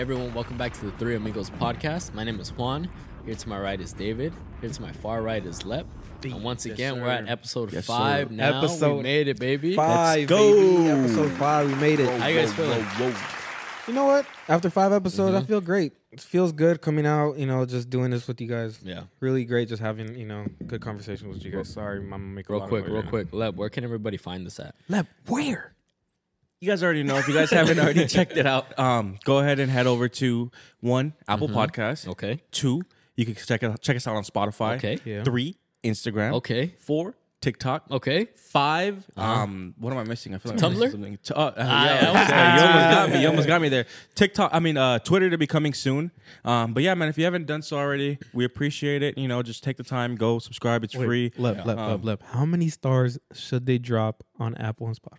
everyone, welcome back to the Three Amigos podcast. My name is Juan. Here to my right is David. Here to my far right is Lep. And once Yes, again, we're at episode Yes, five sir. now. we Episode made it, baby. Five, go. baby. Episode five, we made it. How you guys feeling? You know what? After five episodes, Mm-hmm. I feel great. It feels good coming out. You know, just doing this with you guys. Yeah. Really great, just having you know good conversation with you guys. Sorry, Mama, make a Real lot quick, of real noise. quick. Lep, where can everybody find this at? Lep, where? You guys already know. If you guys haven't already checked it out, um, go ahead and head over to one Apple Podcast. Okay. Two, you can check it, check us out on Spotify. Okay. Yeah. Three, Instagram. Okay. Four, TikTok. Okay. Five. Um, what am I missing? I feel like Tumblr? something. T- uh, uh, I yeah, almost you got almost got me. You almost got me there. TikTok. I mean, uh, Twitter to be coming soon. Um, but yeah, man, if you haven't done so already, we appreciate it. You know, just take the time, go subscribe. It's free. Lep, Lep, Um, Lep, Lep. How many stars should they drop on Apple and Spotify?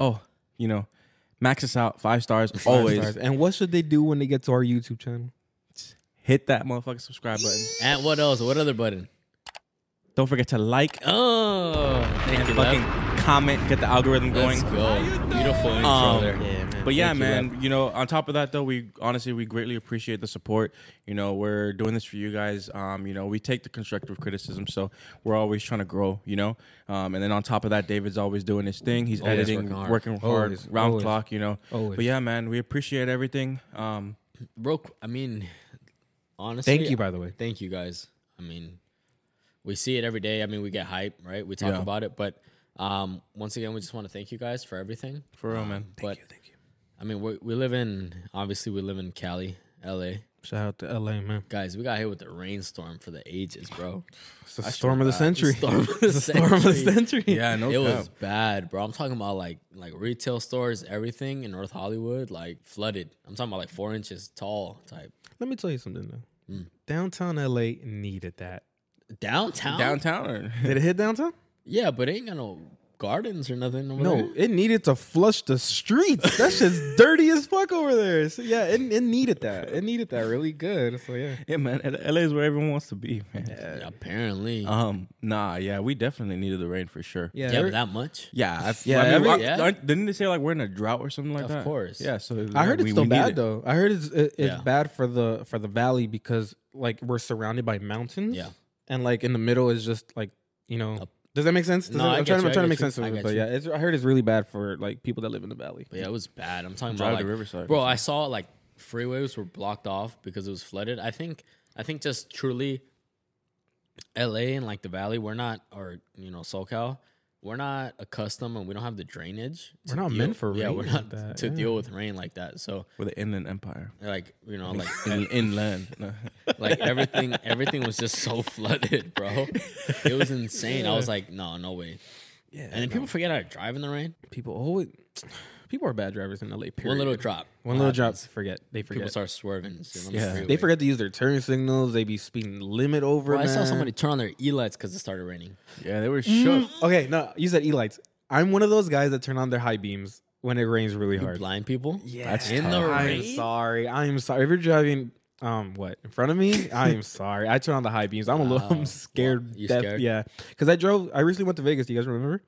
Oh, you know, max us out. Five stars. Five always stars. And what should they do when they get to our YouTube channel? hit that motherfucking subscribe button. And what else? What other button? Don't forget to like Oh, thank and you, fucking Lep. comment, get the algorithm going. Let's going. go. Beautiful intro Um, there. Yeah, man. But yeah, Thank man, you, know, on top of that though, we honestly we greatly appreciate the support. You know, we're doing this for you guys. Um, you know, we take the constructive criticism, so we're always trying to grow. You know, um, and then on top of that, David's always doing his thing. He's Always editing, working hard. working hard, Always, round always. clock. You know, Always. but yeah, man, we appreciate everything. Um, Bro, I mean, honestly. Thank you, by the way. Thank you guys. I mean, we see it every day. I mean, we get hype, right? We talk Yeah. about it, but um, once again, we just want to thank you guys for everything. for real, man. but I mean, we we live in obviously we live in Cali, L.A. Shout out to LA, man. Guys, we got hit with a rainstorm for the ages, bro. It's the storm of the century. Storm of the the storm of the century. century. Yeah, no it cap. was bad, bro. I'm talking about like like retail stores, everything in North Hollywood, like flooded. I'm talking about like four inches tall type. Let me tell you something though. Hmm. Downtown LA needed that. Downtown, downtown. Or? Did it hit downtown? yeah, but it ain't got no gardens or nothing. Over No, there. it needed to flush the streets. That shit's dirty as fuck over there. So yeah, it, it needed that. It needed that really good. So yeah. yeah, man. LA is where everyone wants to be, man. Yeah, apparently. Um, nah, yeah, we definitely needed the rain for sure. Yeah. yeah, but that much. Yeah, I, Yeah, I mean, every- Yeah. aren't- didn't they say like we're in a drought or something like Of that? Of course. Yeah, so I heard it's we- still we bad it. though. I heard it's it, it's Yeah. bad for the for the valley because like we're surrounded by mountains. Yeah. And like in the middle is just like you know. Up. Does that make sense? Does No, that- I I'm get trying, you, I'm I trying to get make you, sense of I it, get but you. yeah, it's, I heard it's really bad for like people that live in the valley. But yeah, it was bad. I'm talking Drive about to like, Riverside. bro. I saw like freeways were blocked off because it was flooded. I think I think just truly, L.A. and like the Valley, we're not, or you know, SoCal, we're not accustomed and we don't have the drainage. We're not deal- meant for yeah, we're like not that, to yeah. deal with rain like that. So We're the inland empire. like you know, like In, inland. No. like everything everything was just so flooded, bro. It was insane. I was like, no, no way. Yeah. And then people forget how to drive in the rain. people always people are bad drivers in LA. Period. One little drop. One what little drop. Forget. They forget. People start swerving. sit the Yeah, freeway. they forget to use their turn signals. They be speeding limit over. Bro, I saw somebody turn on their e lights because it started raining. Yeah, they were shook. Okay, no, you said e lights. I'm one of those guys that turn on their high beams when it rains really You hard. blind people. Yeah, That's in tough. the I'm sorry. I'm sorry. If you're driving, um, what in front of me, I'm sorry. I turn on the high beams. I'm a little. Wow. I'm scared. Wow. You scared? Yeah, because I drove. I recently went to Vegas. Do you guys remember?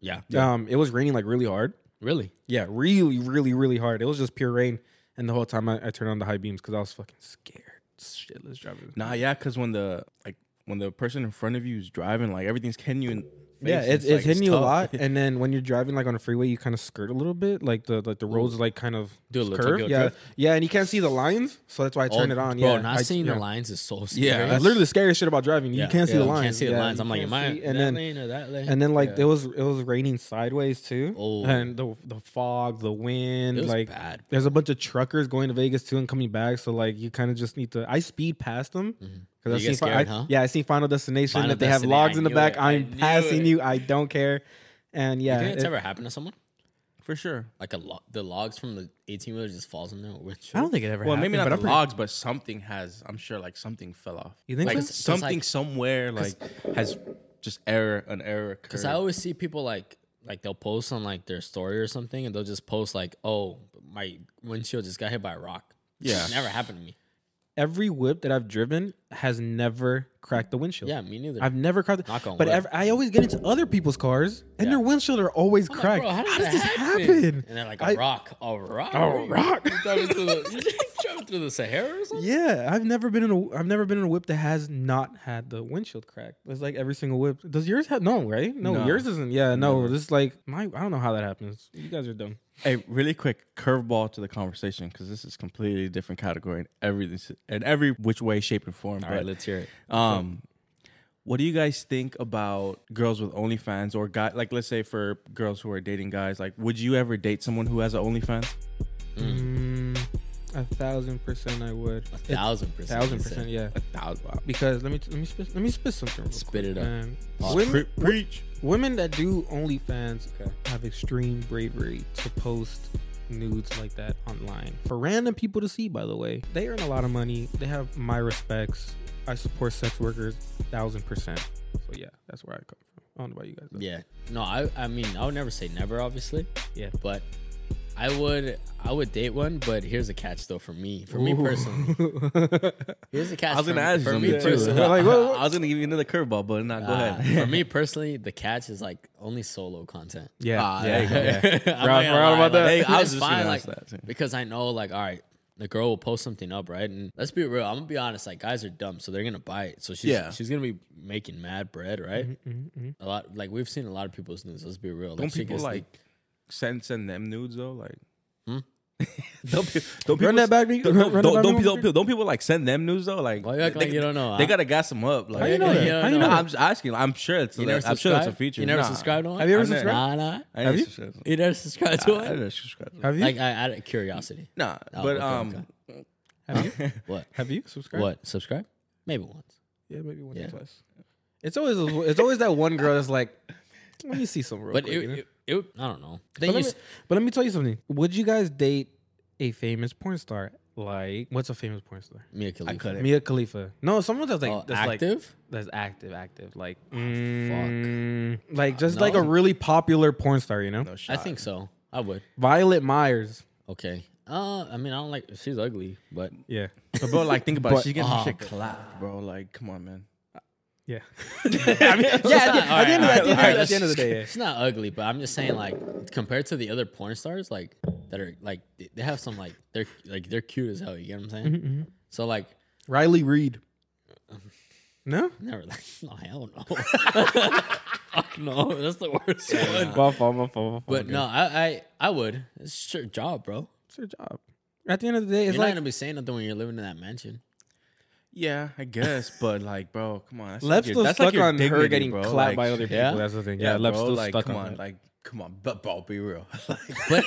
Yeah. Um, it was raining like really hard. Really? Yeah, really, really, really hard. It was just pure rain, and the whole time I, I turned on the high beams because I was fucking scared. Shitless driving. Nah, yeah, because when the like when the person in front of you is driving, like everything's hitting you in. The Yeah, face. it's, it's like, hitting you a lot, and then when you're driving like on a freeway, you kind of skirt a little bit, like the like the roads like kind of Do a little curve. Yeah, drift? yeah, and you can't see the lines, so that's why I turned Oh, it on. Bro, yeah, not I- seeing yeah. the lines is so scary. Yeah, that's literally the scariest shit about driving. You can't see Yeah. the You lines. Can't see the lines. I'm like, am I and then lane or that lane? and then like it was it was raining sideways too, Oh. and the the fog, the wind, like bad. there's a bunch of truckers going to Vegas too and coming back. So like you kind of just need to. I speed past them mm-hmm. Because. I get seen fi- scared, I- huh? yeah I see Final Destination Final that they have logs I in the back. it. I I'm passing it. you. I don't care. And yeah, you think it's it- ever happened to someone? for sure. Like a lo- the logs from the 18 wheeler just falls in there. Which I don't think it ever. Well, happened, maybe not but the pretty- logs, but something has. I'm sure, like something fell off. You think like so? 'Cause, something like- somewhere like has just error an error. Because. I always see people like like they'll post on like their story or something, and they'll just post like, "Oh, my windshield just got hit by a rock." Yeah. It never happened to me. Every whip that I've driven has never cracked the windshield. Yeah, me neither. I've never cracked. Knock on but wood. ev- I always get into other people's cars, and Yeah. their windshield are always I'm like, cracked. bro, how, did does this happen? And they're like, a I- rock, a rock, A rock. You thought it was a- Driving through the Sahara or something? Yeah, I've never been in a I've never been in a whip that has not had the windshield crack. It's like every single whip. Does yours have no, right? No, No. yours isn't. Yeah, no. Never. This is like my I don't know how that happens. You guys are dumb. Hey, really quick curveball to the conversation because this is completely different category in every in every which way, shape, and form. All but, right, let's hear it. Um, what do you guys think about girls with OnlyFans or guy like let's say for girls who are dating guys? Like, would you ever date someone who has an OnlyFans? Mm, a thousand percent, I would. A thousand percent. A thousand percent, yeah. A thousand. Wow. Because let me let me spit, let me spit something. Real Spit quick, it up. man. Pause. Women, Pre- preach. women that do OnlyFans have extreme bravery to post nudes like that online for random people to see. By the way, they earn a lot of money. They have my respects. I support sex workers, thousand percent. So yeah, that's where I come from. I don't know about you guys. though. Yeah. No, I I mean I would never say never, obviously. Yeah. But I would I would date one, but here's a catch though for me. For me personally. Here's a catch. I was gonna for, ask for you me too. personally. Like, what- what- I was gonna give you another curveball, but not. Go uh, ahead. for me personally, the catch is like only solo content. Yeah, Ah, yeah, there you yeah. I'm Forgot- not gonna forgot about that. like, Hey, I was just fine, like that, because I know, like, all right, the girl will post something up, right? And let's be real, I'm gonna be honest, like, guys are dumb, so they're gonna buy it. So she's Yeah. she's gonna be making mad bread, right? Mm-hmm, A lot, like we've seen a lot of people's news. Let's be real. Like, Don't people gets the- like send send them nudes though? Like, Hmm? don't, pe- don't Run people that back me. Don't, Run- run don't, that back don't, me. people, don't, don't people like send them news though? Like, Why you act they, like you don't know, They huh? gotta gas them up. Like, How you know that? Yeah, How you know No, that? I'm just asking. I'm sure it's. You never I'm sure it's a feature. You never Nah. subscribed to one? Have you ever I never- subscribed? Nah, nah. I Have you? subscribe. You never subscribed to I it? didn't subscribe. Have you? Like, I, out of curiosity. Nah, Oh, but okay, um, okay. have you? What? Have you subscribed? What? Subscribe? Maybe once. Yeah, maybe once Yeah. or twice. It's always it's always that one girl that's like, let me see some real But quick. It, you know? it, it, I don't know. but, Then let me, s- but let me tell you something. Would you guys date a famous porn star? Like, what's a famous porn star? Mia Khalifa. couldn't. Mia Khalifa. No, someone that's like Oh, that's like active? that's active, active. Like, fuck. mm, like just No. like a really popular porn star. You know, no I think so. I would. Violet Myers. Okay. Uh, I mean, I don't like. She's ugly, but Yeah, But bro, like think about But- it. She's getting Ah, shit clapped, bro. Like, come on, man. Yeah, I mean, yeah. At the, at the end of the- at the end of the- at the end of the day, yeah. She's not ugly, but I'm just saying, like, compared to the other porn stars, like that are like they- they have some like they're like they're cute as hell. You get what I'm saying? Mm-hmm, So like, Riley Reid. No, never like, no, hell no. Fuck no, that's the worst one. my fault, my fault, my fault. But no, I, I I would. It's your job, bro. it's your job. At the end of the day, You're it's not gonna be saying nothing when you're living in that mansion. Yeah, I guess, but like, bro, come on. That's like your- still that's stuck like your on her getting bro. clapped Like, by other people. yeah? That's the thing. Yeah, Yeah, Lep's bro, still like, stuck come on, on, like, come on, but bro, be real. Like, But,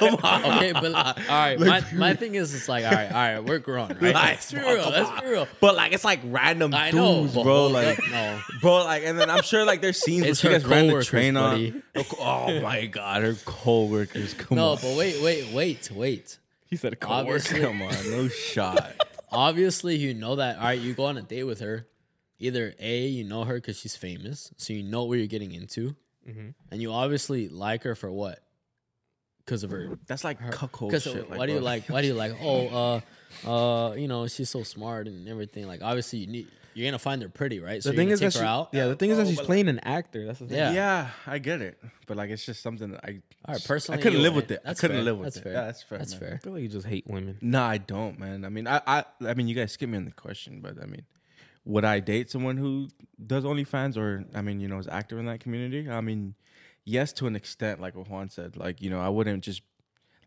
but okay, but all right. My, my thing is, it's like, all right, all right, we're grown, right? Let's be real. Let's be real. but like, it's like random I know, dudes, bro. Like, up, no. bro, like, and then I'm sure like there's scenes where It's she gets ran the train buddy. on. Oh my god, her coworkers. Come No, on. but wait, wait, wait, wait. He said Obviously- Come on, no shot. Obviously, you know that. All right, you go on a date with her. Either a, you know her because she's famous, so you know what you're getting into, Mhm. and you obviously like her for what? Because of her. That's like cuckold Because shit. why do you like? Why do you like? Oh, uh, uh, you know, she's so smart and everything. Like, obviously, you need. You're gonna find her pretty, right? So The you're thing gonna is that take she, her out. yeah, the thing is that Oh, she's but- playing an actor. That's the thing. Yeah. Yeah, I get it, but like it's just something that I. All right, personally, I couldn't live with it. I couldn't fair. live with That's it. fair. Yeah, that's fair. That's man. fair. I feel like you just hate women. No, I don't, man. I mean, I, I, I mean, you guys skip me on the question, but I mean, would I date someone who does OnlyFans or, I mean, you know, is active in that community? I mean, yes, to an extent, like what Juan said. Like, you know, I wouldn't just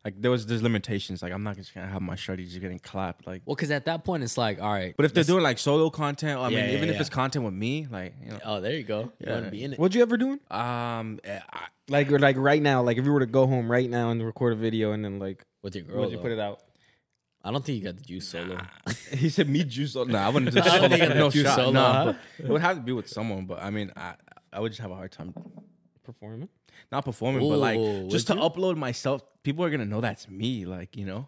like there was there's limitations. Like, I'm not just gonna have my shorty just getting clapped. Like, Well, because at that point, it's like, all right. but if they're doing like solo content, I Yeah, mean, yeah, even if yeah. it's content with me, like, you know, oh, there you go. You Yeah. want to be in it. What'd you ever do? um, eh, I, Like, or like right now, like if you were to go home right now and record a video and then like, with your girl. would you though. put it out? I don't think you got the juice solo. he said me juice. Solo no, I wouldn't do I don't solo. think I no do shot. solo, nah, huh? but it would have to be with someone. But I mean, I I would just have a hard time Performing? Not performing, but like just to you? upload myself. People are gonna know that's me. Like you know,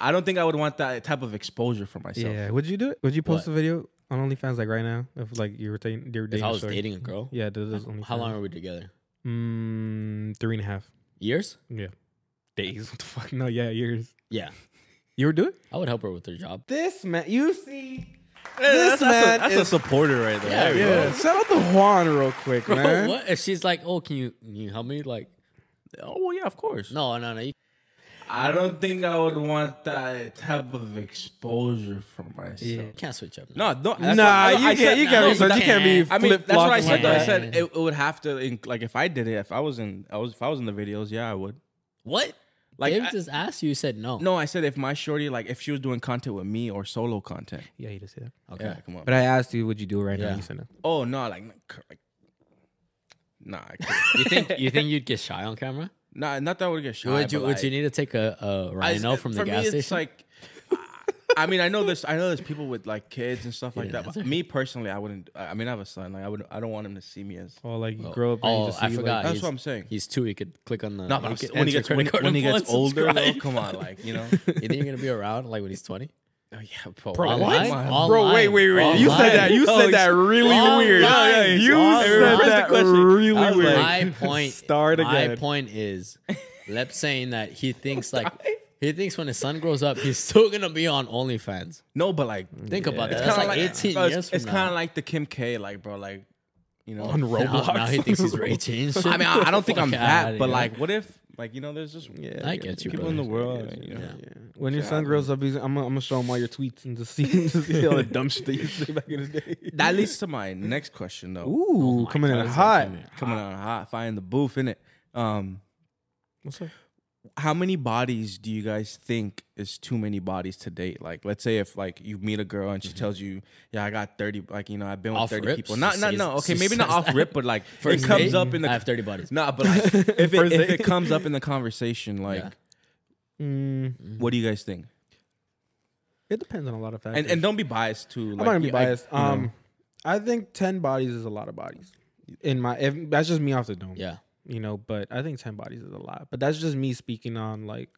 I don't think I would want that type of exposure for myself. Yeah. Would you do it? Would you post What? a video on OnlyFans like right now? If like you were dating, you were If dating I a was shorty? dating a girl, Yeah, does this OnlyFans. how long are we together? Mm, three and a half. Years? Yeah. Days. What the fuck? No, yeah, years. Yeah, You would do it? I would help her with her job. This man, you see. Yeah, This that's, that's, man a, that's is- a supporter right there. Yeah, There Yeah. Shout out to Juan real quick, Bro, man. what if she's like, "Oh, can you can you help me?" Like. Oh well, yeah, of course. no, no, no. You, I don't think I would want that type of exposure for myself. Yeah. Can't switch up. No, no. Nah, that's what- you I can't. said- You can't no, be. You can't be. I mean, that's what I said. Though. I said it, it would have to, like, if I did it, if I was in, I was, if I was in the videos, yeah, I would. What? Like, Dave I- just asked you. You said no. No, I said if my shorty, like, if she was doing content with me or solo content. Yeah, you just said that. Okay. Yeah, come on. But I asked you, would you do it right now? You said no. oh no, like, like nah, I. You think you think you'd get shy on camera? nah, not that I would get shy. would you but, would like, you need to take a, a I- rhino from the gas me, station? It's like, I mean, I know there's, I know there's people with like kids and stuff like didn't that. But answer. me personally, I wouldn't. I mean, I have a son. Like, I would, I don't want him to see me as. Oh, like you Oh, grow up and oh, you just I see, forgot. Like, That's what I'm saying. He's two. He could click on the. No, but he could when he gets when, when he gets older, though, come on, like you know. You think you're gonna be around like when he's twenty? Oh yeah, bro. Bro, Online? Online. Bro, wait, wait, wait. You said that. You Oh, said that really online. weird. Yeah, yeah, You said that really weird. My point. Start again. My again. point is, Lep saying that he thinks like he thinks when his son grows up, he's still gonna be on OnlyFans. No, but like, Think about that. it's That's kind like, of 18 bro, years It's, it's kind of like the Kim K, like bro, like you know. On Now, Roblox. now he thinks he's Ray Chains. I mean, I, I don't think I'm that, but here. like, what if, like, you know, there's just Yeah, I get you, people brother. in the world, you know. Yeah. Yeah. When your son grows up, he's, I'm, gonna- I'm show him all your tweets and just see, just see all the dumb shit that you say back in the day. That leads to my next question, though. Ooh, my coming in hot. Coming on hot, finding the booth, in it. Um, What's up? How many bodies do you guys think is too many bodies to date? Like, let's say if like you meet a girl and she tells you, "Yeah, I got thirty, like you know, I've been with Off thirty rip? people." Not, not, no. Okay, maybe not off rip, but like First it comes date, up in the I have thirty bodies. Nah, but like if it, if it comes up in the conversation, like, Yeah. Mm, what do you guys think? it depends on a lot of factors. And and don't be biased too. I'm not gonna be biased. you know. um, I think ten bodies is a lot of bodies. In my, if, that's just me off the dome. Yeah. You know, but I think ten bodies is a lot. But that's just me speaking on like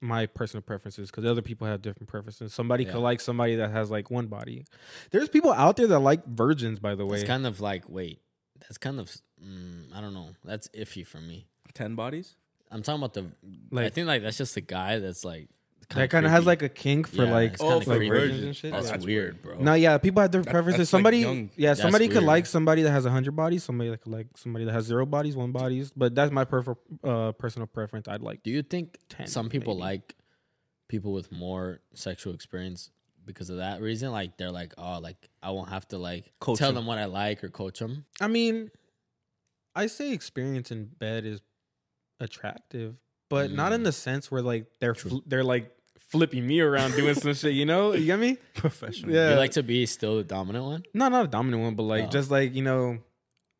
my personal preferences because other people have different preferences. Somebody Yeah. could like somebody that has like one body. There's people out there that like virgins, by the way. It's kind of like wait. That's kind of mm, I don't know. That's iffy for me. ten bodies. I'm talking about the. like, I think like that's just the guy that's like. That kind of has like a kink for Yeah, like it's oh, kinda for creepy. virgins and shit. That's, yeah. that's weird, bro. No, yeah, people have different That- preferences. that's, like, somebody, young. yeah, That's somebody could weird. like somebody that has a hundred bodies. Somebody that could like somebody that has zero bodies, one bodies. But that's my prefer, uh, personal preference. I'd like. Do you think 10, some people maybe. like people with more sexual experience because of that reason? Like they're like, oh, like I won't have to like Coach tell them. them what I like or coach them. I mean, I say experience in bed is attractive, but not in Mm. the sense where like they're fl- they're like flipping me around doing some shit. You know, you get me? Professional. Yeah. You like to be still the dominant one. No, not a dominant one, but like Oh. just like you know,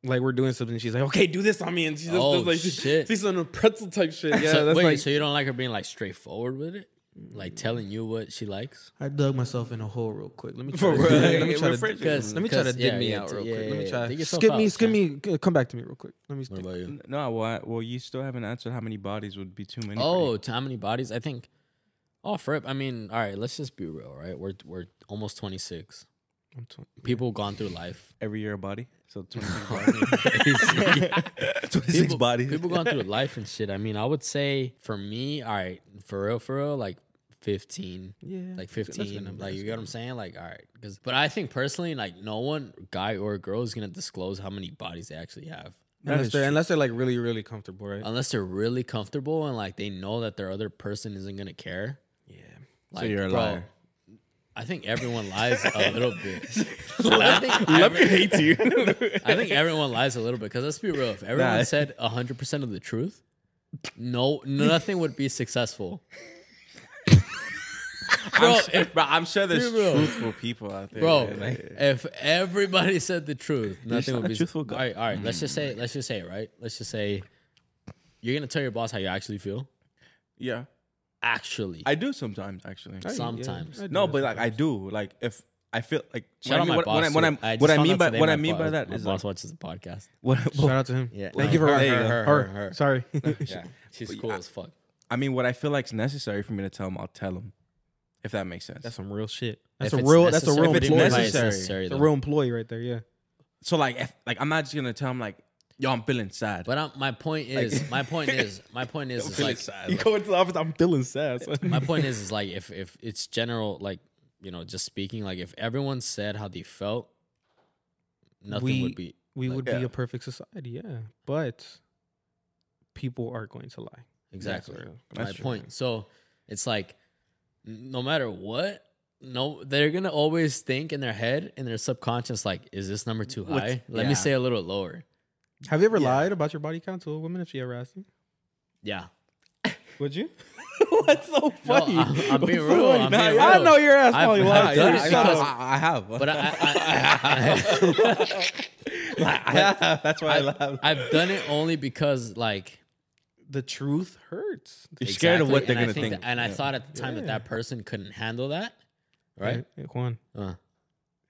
like we're doing something. She's like, okay, do this on me, and she just Oh, does like shit. she's on a pretzel type shit. Yeah, so, that's wait, like so you don't like her being like straightforward with it, like telling you what she likes? I dug myself in a hole real quick. Let me For try to, real. let me try to, Refresh Because- let me try to dig yeah, me yeah, out real yeah, quick. Let yeah, me yeah. try. Dig yourself Skip me, out, skip okay. me. g- Come back to me real quick. Let me. What about you? No, why? Well, you still haven't answered how many bodies would be too many. for Oh, to how many bodies? I think. Oh, rip. I mean, all right. Let's just be real, right? We're we're almost twenty six. I'm t- People gone through life. every year a body. So 26 bodies. people, gone through life and shit. I mean, I would say for me, all right, for real, for real, like fifteen. yeah, Like that's a good fifteen, number, like that's you a get what I'm saying, like all right, because but I think personally, like no one, guy or girl, is gonna disclose how many bodies they actually have, Unless they're unless they're like really really comfortable, right? unless they're really comfortable and like they know that their other person isn't gonna care. Yeah. Like, you're a bro, liar. I think everyone lies a little bit. I think every- hate you. I think everyone lies a little bit because let's be real. If everyone Nah. said hundred percent of the truth, no, nothing would be successful. I'm, Bro, sure, bro, I'm sure there's real. truthful people out there. Bro, man. Like, if everybody said the truth, nothing would be truthful guy. All right, all right. Let's just say, mm. let's just say, it, right? Let's just say you're gonna tell your boss how you actually feel. yeah, Actually, I do sometimes actually. Sometimes. I do No, but like I do. Like if I feel like shout out what I mean, my what, boss. what I, what, too. I'm- I what I mean by today what I my mean bo- by that my is boss like, watches the podcast. what, Shout out to him. Yeah, Thank you for her, watching. her, Her, her, her. Sorry. Yeah, she's But cool yeah. as fuck. I mean what I feel like is necessary for me to tell him. I'll tell him, if that makes sense. That's some real shit. That's If a real. That's a real if it's employee. advice necessary. necessary, That's a real employee right there. Yeah. so like if like I'm not just gonna tell him like, yo, I'm feeling sad. But um, my point is, my point is, my point is, is like, You go into the office. I'm feeling sad. son. my point is, is like if if it's general, like you know, just speaking, like if everyone said how they felt, nothing We- would be. we Like, would yeah. be a perfect society. Yeah, but people are going to lie. Exactly. That's- my true. point. So it's like, n- no matter what, no, they're gonna always think in their head, in their subconscious, like, is this number too What's- high? Let yeah. me say a little lower. Have you ever Yeah. lied about your body count to a woman if she ever asked you? Yeah. Would you? What's so No, funny? I'm, I'm being What's so real. I'm Nah, being I know your ass I've- probably I've lied. done to it her. because- I, I have, But I, I, I, that's why I laugh. I, I've done it only because, like, the truth hurts. You're scared of what they're and I gonna think. that- and I thought at the time that Yeah. that person couldn't handle that, right? Hey, Juan, Uh,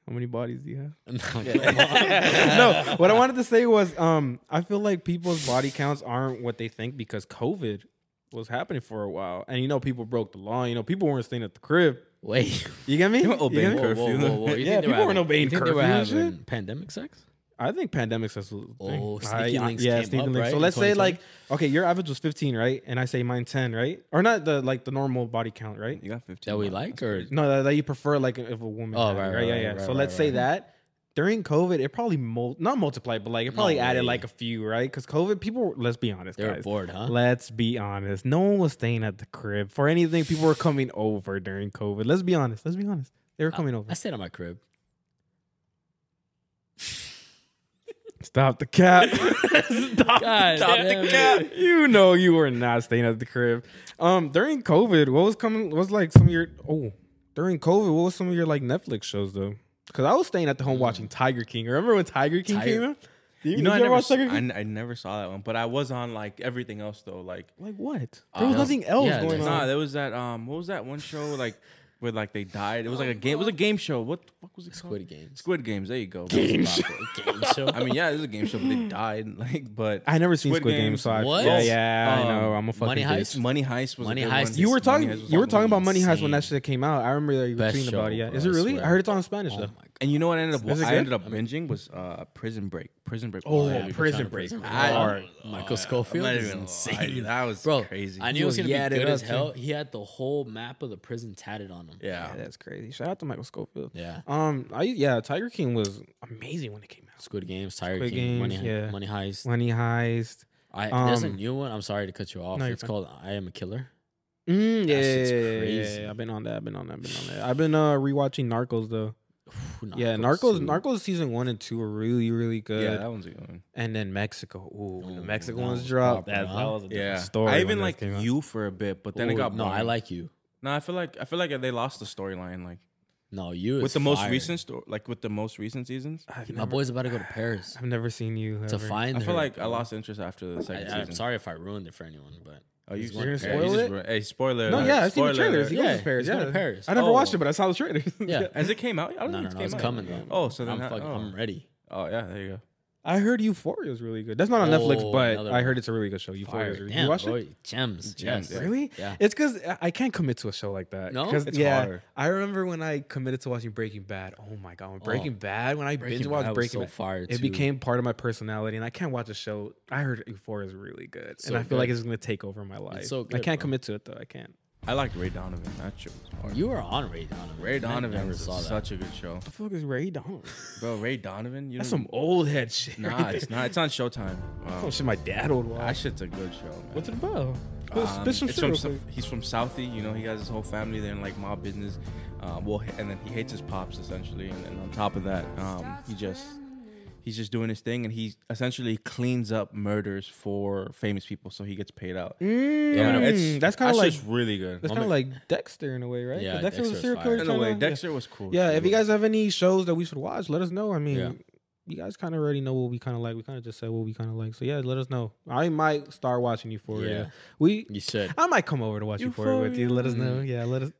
how many bodies do you have? no, no, what I wanted to say was, um, I feel like people's body counts aren't what they think because COVID was happening for a while, and you know, people broke the law. You know, people weren't staying at the crib. Wait. You get me? You You weren't obeying get? Whoa, whoa, curfew. whoa, whoa. Yeah, think they were people weren't obeying you they were curfew having pandemic sex? I think pandemics says a little Oh, thing. sneaky I- I- links yeah, came sneaky up, links. right, So let's say like, okay, your average was 15, right? And I say mine 10, right? Or not the like the normal body count, right? You got 15. That we like, or. No, that, that you prefer like if a woman. Oh, had it, right, right, right, yeah, yeah. right, so right, let's say that during COVID, it probably mul- not multiplied, but like it probably No added like a few, right? Because COVID, people. Let's be honest, They were guys. bored, huh? Let's be honest. No one was staying at the crib for anything. People were coming over during COVID. Let's be honest. Let's be honest. They were coming over. I stayed at my crib. Stop the cap. stop, God stop the it. cap. You know you were not staying at the crib. Um, during COVID, what was coming? What was like some of your oh during COVID? What was some of your like Netflix shows though? Because I was staying at the home watching Tiger King. Remember when Tiger King Tiger- came out? Did You know, I never, watch s- Tiger I, King? never saw that one, but I was on like everything else though. Like, like what? There Uh, was nothing else yeah, going on. nah, there was that. Um, what was that one show like where like they died? It was like a game. It was a game show. What the fuck was it called? Squid Games. Squid Games. There you go. Game show. Game show. I mean, yeah, it was a game show, but they died. Like, but I never seen Squid Squid, Game, Games. so I, What? yeah, yeah, I Um, know. I'm a fucking Money bitch. Heist? Money Heist was Money good Heist one. You were Money talking. Heist You were talking about Money Heist when that shit came out. I remember that you were Best tweeting about it. Yeah, is it really? swear. I heard it's on Spanish Oh though. And you know what I ended up? Is I ended up binging was uh, Prison Break. Prison Break. Oh, yeah. Prison Break. Prison Break. I- Hard. Michael I'm Scofield not is even lie insane. That was Bro, crazy. I knew it was He gonna was be good as up, hell. He had the whole map of the prison tatted on him. yeah. Yeah, that's crazy. Shout out to Michael Scofield. Yeah. Um, I yeah, Tiger King was amazing when it came out. Squid Games, Tiger Squid King, Money, Games, yeah. Money Heist. Money Heist. I, there's a Um, new one. I'm sorry to cut you off. No, it's fine. called I Am a Killer. Mm, yeah, That yeah, yeah, yeah, crazy. yeah, I've been on that. I've been on that. I've been on that. I've been uh rewatching Narcos though. Ooh, yeah, Narcos. too. Narcos season one and two are really, really good. Yeah, that one's a good one. and then Mexico. Ooh, when the Ooh, Mexico that ones dropped. That, that was a different Yeah, story. I even that like came out. you for a bit, but then it Ooh, got no. I like you. No, I feel like I feel like they lost the storyline. Like No, you with is the most fire. recent story, like with the most recent seasons. I've My never, boy's about to go to Paris I've never seen you to ever. find. I feel her, like I lost interest after the I, second I'm season. sorry if I ruined it for anyone, but Oh, you you're going gonna spoil you it? just Hey, spoiler! No, alert. yeah, I've seen the trailers. alert. He goes Yeah, to Paris. he's going Yeah, to Paris. I never Oh. watched it, but I saw the trailers. Yeah. Has it came out? I don't no, think no, it's no, came it's out. coming though. Oh, so then I'm, how- fucking, oh. I'm ready. Oh yeah, there you go. I heard Euphoria is really good. That's not on Netflix, Oh, but I heard it's a really good show. Euphoria. Fire. is Damn, you watched bro, it? Gems. Gems, yes. Really? Yeah. It's because I can't commit to a show like that. No? It's yeah, hard. I remember when I committed to watching Breaking Bad. Oh my god, when oh. Breaking Bad, when I Breaking binge watched Breaking so Bad, fire, it too. became part of my personality, and I can't watch a show. I heard Euphoria is really good, So and I feel like it's gonna take over my life. so good, I can't bro. commit to it though. I can't. I liked Ray Donovan. That shit was hard. You were on Ray Donovan. Ray Donovan saw such a good show, What The fuck is Ray Donovan? bro. Ray Donovan. You That's some old head shit. Nah, it's not. It's on Showtime. Oh Um, shit, my dad would watch. that shit's a good show. Man. What's it about? Um, it's from, he's from Southie, you know. He has his whole family there in like mob business. Uh, well, and then he hates his pops essentially, and then on top of that, um, he just he's just doing his thing, and he essentially cleans up murders for famous people, so he gets paid out. Mm, Yeah, it's that's kind of like shit's really good. that's kind of like Dexter in a way, right Yeah, Dexter was a serial fire. killer. In a way, to- yeah. Dexter was cool. Yeah, He if you guys have any shows that we should watch, let us know. I mean, Yeah. you guys kind of already know what we kind of like. We kind of just said what we kind of like. So yeah, let us know. I might start watching Euphoria. Yeah. We, You should. I might come over to watch Euphoria, with you. Let us know. Yeah, let us.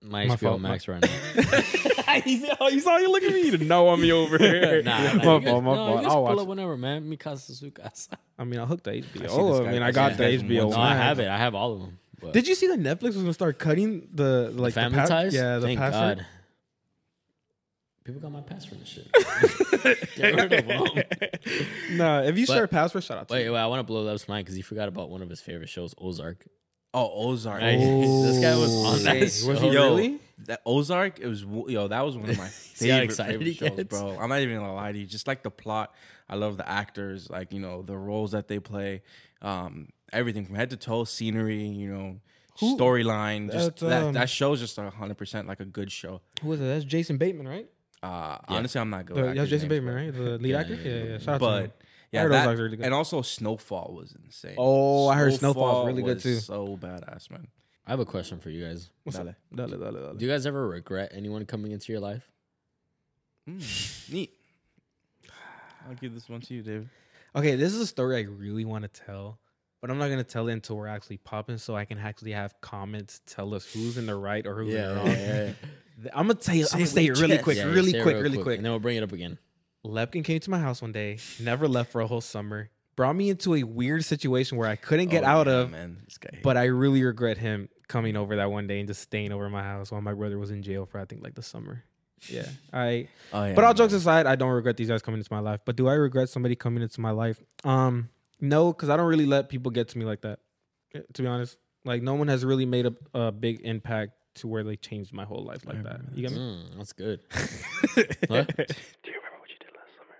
My My HBO fault, my- Max right now. you saw oh, you saw you look at me. You know I'm me over here. nah, nah, my fault, my fault. I'll pull watch. up whenever, man. Mi casa su casa. I mean, I'll hook the I HBO. see this Oh, I mean, I I got the HBO. one No. I have it. I have all of them. But Did you see that Netflix was gonna start cutting the like the the family pa- ties? Yeah, the Thank password. God. People got my password and shit. Get rid of them. no, if you But- share a password, shout out to Wait, you. wait, I want to blow Lev's mind because he forgot about one of his favorite shows, Ozark. oh Ozark. Hey, this guy was on that Was show. he Yo, really? That Ozark, it was yo. That was one of my favorite, excited favorite shows, gets? bro. I'm not even gonna lie to you. Just like the plot, I love the actors, like you know the roles that they play. Um, everything from head to toe, scenery, you know, storyline. Just That's, that um, that show's just hundred percent like a good show. Who was it? That's Jason Bateman, right? Uh, honestly, I'm not good. The- that's actors' Jason names, Bateman, right? The lead Yeah, actor. yeah, Yeah, yeah, yeah. yeah. Shout out to him. But yeah, that, really good. and also Snowfall was insane. Oh, I heard Snowfall was really good was too. So badass, man. I have a question for you guys. What's Dale. Dale, dale, dale. Do you guys ever regret anyone coming into your life? Mm, neat. I'll give this one to you, David. Okay, this is a story I really want to tell, but I'm not gonna tell it until we're actually popping, so I can actually have comments tell us who's in the right or who's in the wrong. I'm gonna tell you. Say I'm it gonna say it really chest. quick, Yeah, really say it quick, real really quick. and then we'll bring it up again. Lepkin came to my house one day, never left for a whole summer, brought me into a weird situation where I couldn't get Oh, out yeah, of, man. This guy. but I really regret him coming over that one day and just staying over my house while my brother was in jail for I think like the summer. Yeah, I. oh, yeah, but all man. jokes aside, I don't regret these guys coming into my life. But do I regret somebody coming into my life? Um, no, because I don't really let people get to me like that. eh, To be honest, like no one has really made a, a big impact to where they changed my whole life like that. You get me? Mm, that's good.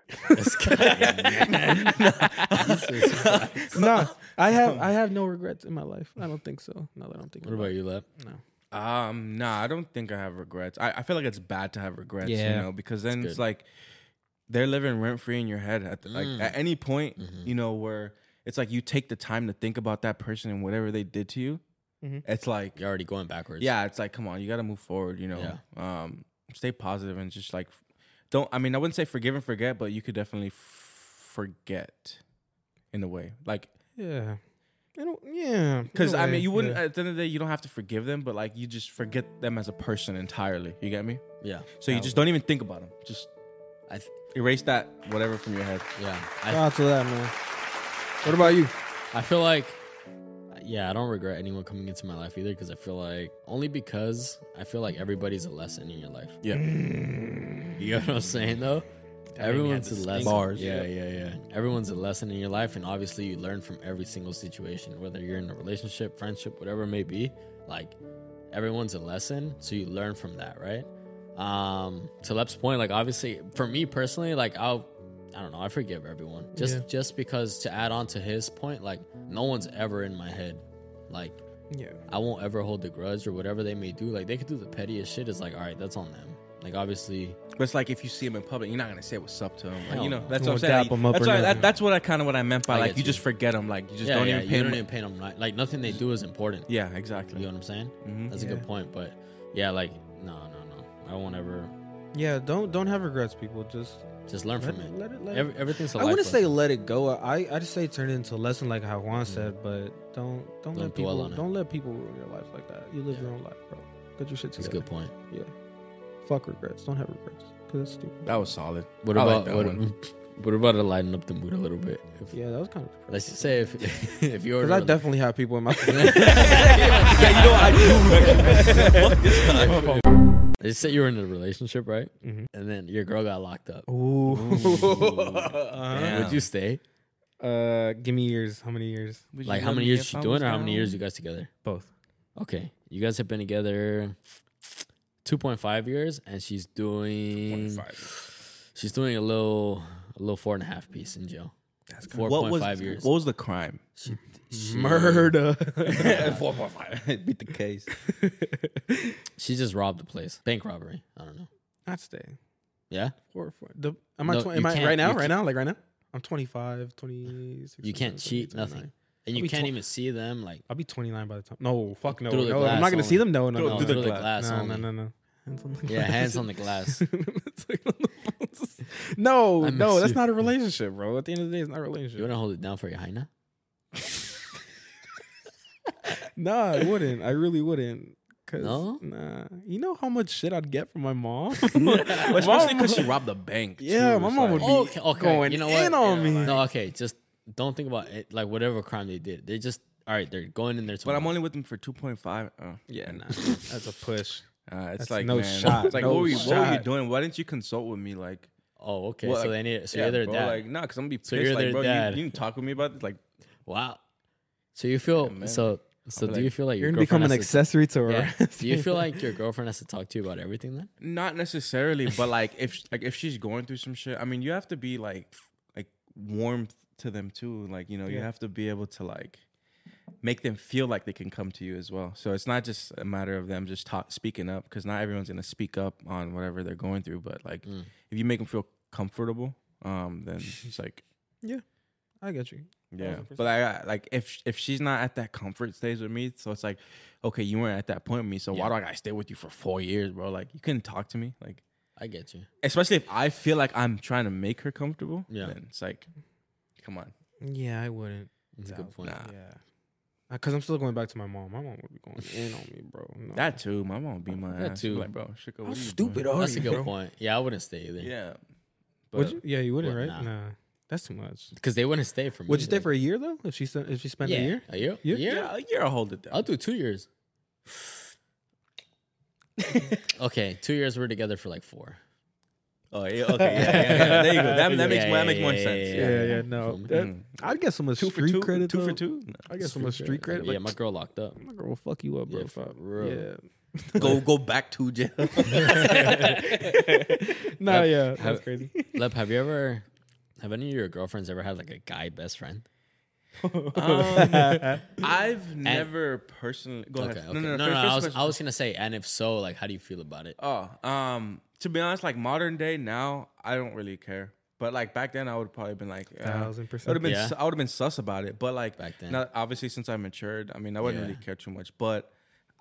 no, I have I have no regrets in my life. I don't think so. No, I don't think. What about you, Lep? No. Um, nah, I don't think I have regrets. I, I feel like it's bad to have regrets, Yeah. you know, because then It's it's like they're living rent free in your head. At the, like Mm. at any point, Mm-hmm. you know, where it's like you take the time to think about that person and whatever they did to you. Mhm. It's like, You're already going backwards. yeah, it's like, come on, you got to move forward. You know, um, stay positive and just like don't. I mean, I wouldn't say forgive and forget, but you could definitely f- forget in a way, like. Yeah. I don't. Yeah. Because in a I mean, you wouldn't. yeah. At the end of the day, you don't have to forgive them, but like you just forget them as a person entirely. You get me? Yeah. So you just don't even think about them. Just I th- erase that whatever from your head. yeah. Shout I, out to that man. What about you? I feel like, yeah, I don't regret anyone coming into my life either because I feel like, only because I feel like everybody's a lesson in your life. Yeah. You know what I'm saying though? Everyone's a lesson. Bars. Yeah, yeah, yeah. Everyone's a lesson in your life, and obviously you learn from every single situation, whether you're in a relationship, friendship, whatever it may be. Like everyone's a lesson, so you learn from that, right? Um, to Lep's point, like obviously for me personally, like I'll, I don't know, I forgive everyone just Yeah. just because to add on to his point, like no one's ever in my head, like Yeah. I won't ever hold the grudge or whatever they may do. Like they could do the pettiest shit. It's like all right, that's on them. Like obviously, But it's like if you see him in public, you're not gonna say what's up to him. Like, you know, no. that's You what I'm saying. dap him up that's, or what, nothing. that, that's what I kind of what I meant by I like get you you. just forget them. Like you just yeah, don't yeah, even you don't him. even paint them like nothing they do is important. yeah, exactly. You exactly. know what I'm saying? Mhm. That's a good point. But yeah, like no, no, no. I won't ever Yeah. Don't don't have regrets, people. Just just learn let from it. it. Let it. Let Every, everything's a I wouldn't say let it go. I I just say turn it into a lesson, like how Juan Mm-hmm. said. But don't don't, Don't let dwell people on don't let people ruin your life like that. You live Yeah. your own life, bro. Get your shit together. That's a good point. Yeah. Fuck regrets. Don't have regrets. Cause that's stupid. That was solid. What I like about that what, one. what about to lighten up the mood a little bit? If, Yeah, that was kind of. Let's just say if if you are Because I to- definitely have people in my. yeah, you know what I do. Fuck this time. Let's say you were in a relationship, right? Mhm. And then your girl got locked up. Ooh. Damn. Would you stay? uh, give me years. How many years? Would you Like how many years if she doing, was or how many years you guys together? Both. Okay, you guys have been together two point five years, and she's doing she's doing a little a little four and a half piece in jail. That's Four What was years. What was the crime? She- she- Murder. Four point five. Beat the case. She just robbed the place. Bank robbery. I don't know. I'd stay. Yeah, Four, four. The, am I, No, tw- you am I right now? Right now? Like right now? I'm 25, 26. you can't 27, cheat 28, nothing, and you can't tw- even see them. Like I'll be 29 by the time. No, fuck no. No I'm not gonna see them. No, no, Through- no. no, through the the glass. glass no, only. no, no, no. Hands on the glass. Yeah, hands on the glass. It's like on the phones. no, no, that's you. not a relationship, bro. At the end of the day, it's not a relationship. You to hold it down for your hyena? Nah, I wouldn't. I really wouldn't. Cause, No? Nah. You know how much shit I'd get from my mom? Especially because she robbed the bank. Yeah, too. my It's mom like- would be Okay, okay. going you know in what? on me. No, okay. Just don't think about it. Like whatever crime they did, they just all right. They're going in there. But I'm only with them for two point five. Oh, Yeah, nah. That's a push. Uh, it's That's like no man, shot, It's like no what were you? What were you doing? Why didn't you consult with me? Like, Oh, okay. Well, so like, they need. So yeah, you're their bro, dad. Like, nah, because I'm gonna be pissed. So you're like, their bro, dad. You, you didn't talk with me about this. Like, wow. So you feel Yeah, so. So do you feel like You're your gonna become an to- accessory to her. Yeah. Do you feel like your girlfriend has to talk to you about everything then? not necessarily, but like if like if she's going through some shit, I mean, you have to be like like warm to them too. Like, you know, you have to be able to like make them feel like they can come to you as well. So it's not just a matter of them just talk, speaking up because not everyone's gonna speak up on whatever they're going through. But like, Mm. if you make them feel comfortable, um, then it's like, yeah, I get you. Yeah. 1000%. But I I- like if if she's not at that comfort stage with me, so it's like, okay, you weren't at that point with me, so why do I gotta stay with you for four years, bro? Like you couldn't talk to me, like I get you. especially if I feel like I'm trying to make her comfortable. Yeah. then it's like, come on, Yeah, I wouldn't. That's a good point. Nah. Yeah. Because I'm still going back to my mom. My mom would be going in on me, bro. No. that too. My mom would be my That ass. She'd too. like, bro, Shika, How what are stupid doing? are That's a you, good bro? point. Yeah, I wouldn't stay either. Yeah. Would But you? Yeah, you wouldn't, Would right? not. Nah, that's too much. Because they wouldn't stay for me. Would you stay like- for a year though? If she spent, if she spent yeah. a year? A year? Yeah. A year? yeah, a year I'll hold it down. I'll do two years. okay, two years. We're together for like four. Oh yeah, okay, yeah, yeah, yeah. There you go. That, that makes Yeah, that makes more yeah, sense. yeah, Yeah, yeah. yeah, no. Feel me? That- Mm. I'd get so much Two for street two, credit. two for though. two. No. I get so much street credit. Yeah, like, my girl locked up. my girl will fuck you up, bro. Yeah, if for real. Yeah. Go go back to jail. Nah, yeah, Have- that's crazy. Lep, have you ever, have any of your girlfriends ever had like a guy best friend? um, I've never personally. Go okay, ahead. okay. No, no, first- I first was, question. I was gonna say, and if so, like, how do you feel about it? Oh, um, to be honest, like modern day now, I don't really care. But like back then, I would probably been like, uh, Thousand I would percent. have been, Yeah. su- I would have been sus about it. But like Back then. now, obviously, since I matured, I mean, I wouldn't Yeah. really care too much. But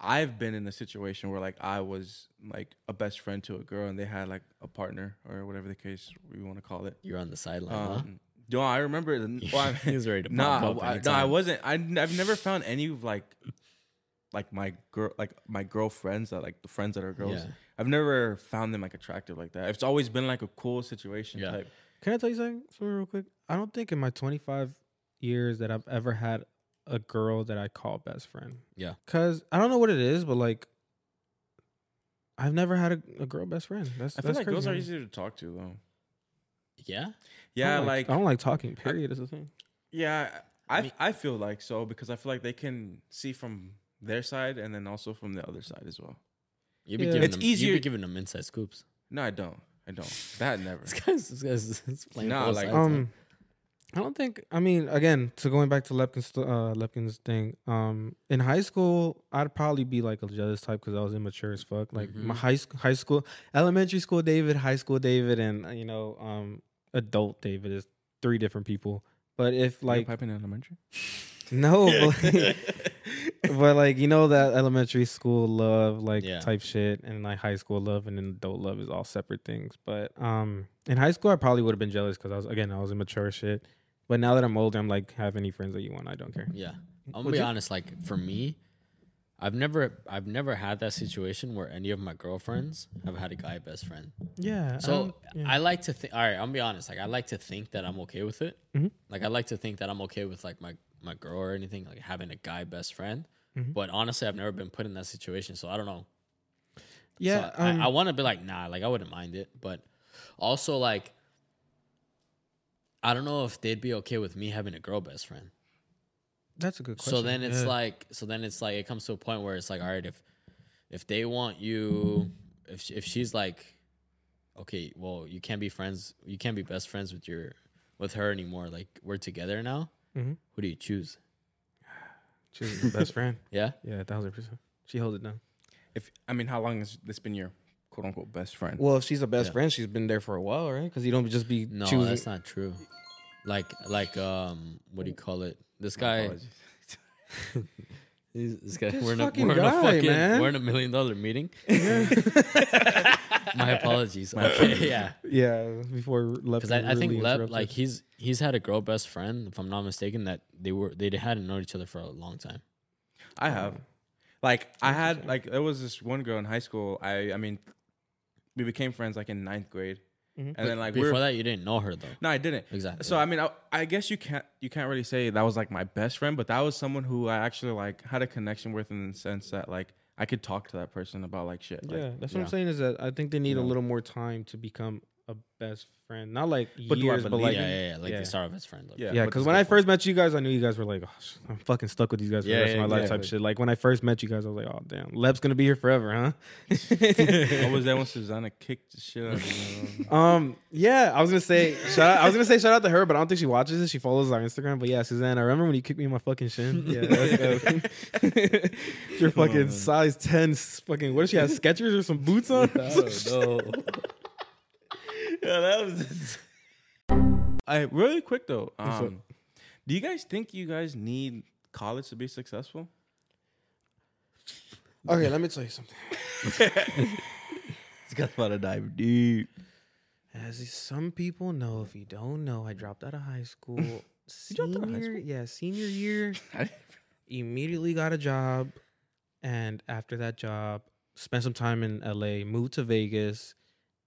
I've been in a situation where like I was like a best friend to a girl, and they had like a partner or whatever the case we want to call it. You're on the sideline, huh? Um, no, I remember. The, well, I- He was ready to Nah, pop up I, no, I wasn't. I, I've never found any of like, like my girl, like my girlfriends that like the friends that are girls. Yeah. I've never found them like attractive like that. It's always been like a cool situation Yeah. type. Can I tell you something, something real quick? I don't think in my 25 years that I've ever had a girl that I call best friend. Yeah. Cause I don't know what it is, but like, I've never had a, a girl best friend. That's I feel that's like crazy, girls are easier to talk to though. Yeah. Yeah, don't like, I don't like talking. Period. Is the thing. yeah, I mean- I feel like so because I feel like they can see from their side and then also from the other side as well. You be Yeah. giving It's them, You easier- be giving them inside scoops. No, I don't. I don't. That never. This guy's, this guy's this playing Nah, both like- sides. Um, I don't think. I mean, again, to going back to Lepkin's uh, Lepkin's thing. Um, in high school, I'd probably be like a jealous type because I was immature as fuck. Like my Mhm. high school, high school, elementary school David, high school David, and uh, you know, um, adult David is three different people. But if Like like piping elementary. No, but, but like you know that elementary school love like Yeah. type shit, and like high school love and then adult love is all separate things. But um, in high school, I probably would have been jealous because I was again I was immature shit. But now that I'm older, I'm like have any friends that you want, I don't care. Yeah. I'm gonna Would be you? honest, like for me, I've never I've never had that situation where any of my girlfriends have had a guy best friend. Yeah. So I like to think all right, I'm gonna be honest, like I like to think that I'm okay with it. Mhm. Like I like to think that I'm okay with like my, my girl or anything, like having a guy best friend. Mhm. But honestly I've never been put in that situation, so I don't know. yeah, So um, I, I wanna be like, nah, like I wouldn't mind it. But also like I don't know if they'd be okay with me having a girl best friend. that's a good question. So then it's Yeah. like, so then it's like, it comes to a point where it's like, all right, if if they want you, if if she's like, okay, well, you can't be friends, you can't be best friends with your with her anymore. Like we're together now. Mhm. Who do you choose? she's my best friend. Yeah, Yeah, a thousand percent. She holds it down. If I mean, how long has this been your quote unquote best friend? Well, if she's a best Yeah. friend, she's been there for a while, right? Because you don't just be no, choosing. that's not true. Like like um, what do you call it? This guy, apologies. this guy, This we're in a fucking we're in a guy, fucking man. we're in a million dollar meeting. My apologies. Okay, yeah. yeah, before Lep. Because I, I think rudely Lep, like he's he's had a girl best friend, if I'm not mistaken, that they were they hadn't known each other for a long time. I have. Um, Like I had like there was this one girl in high school. I I mean, we became friends like in ninth grade, Mhm. and then like Before we're that, you didn't know her though. no, I didn't. Exactly. So I mean, I, I guess you can't you can't really say that was like my best friend, but that was someone who I actually like had a connection with in the sense that like I could talk to that person about like shit. Like, yeah, that's what yeah. I'm saying. Is that I think they need a little more time to become a best friend. Not like But do I years, but like yeah, yeah, yeah. Like yeah. they start off as friends. Like, Yeah. yeah, because it's when I first met you guys, I knew you guys were like, oh, I'm fucking stuck with these guys for Yeah, the rest yeah, of my life type shit. Like when I first met you guys, I was like, oh damn, Lep's gonna be here forever, huh? I was there when Susanna kicked the shit out of me. Um, yeah, I was gonna say shout out, I was gonna say shout out to her, but I don't think she watches it. She follows our Instagram. But yeah, Suzanne, I remember when you kicked me in my fucking shin. Yeah, that was- your fucking man. size ten, fucking what does she have? Skechers or some boots on? I don't know. Yeah, that was. I really quick though. What's up? Um, do you guys think you guys need college to be successful? okay, let me tell you something. This guy's about to dive deep. As some people know, if you don't know, I dropped out of high school. dropped out of high Senior- school? Yeah, senior year. immediately got a job, and after that job, spent some time in LA, moved to Vegas,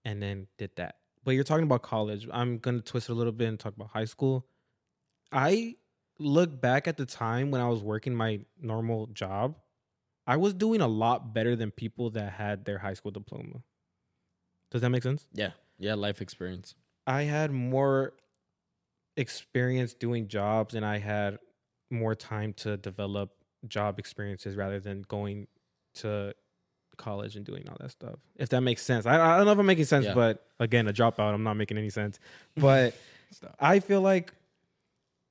and then did that. But you're talking about college. I'm gonna twist it a little bit and talk about high school. I look back at the time when I was working my normal job. I was doing a lot better than people that had their high school diploma. Does that make sense? Yeah, yeah. Life experience. I had more experience doing jobs and I had more time to develop job experiences rather than going to college and doing all that stuff. If that makes sense. I, I don't know if I'm making sense, Yeah. but again, a dropout, I'm not making any sense. But I feel like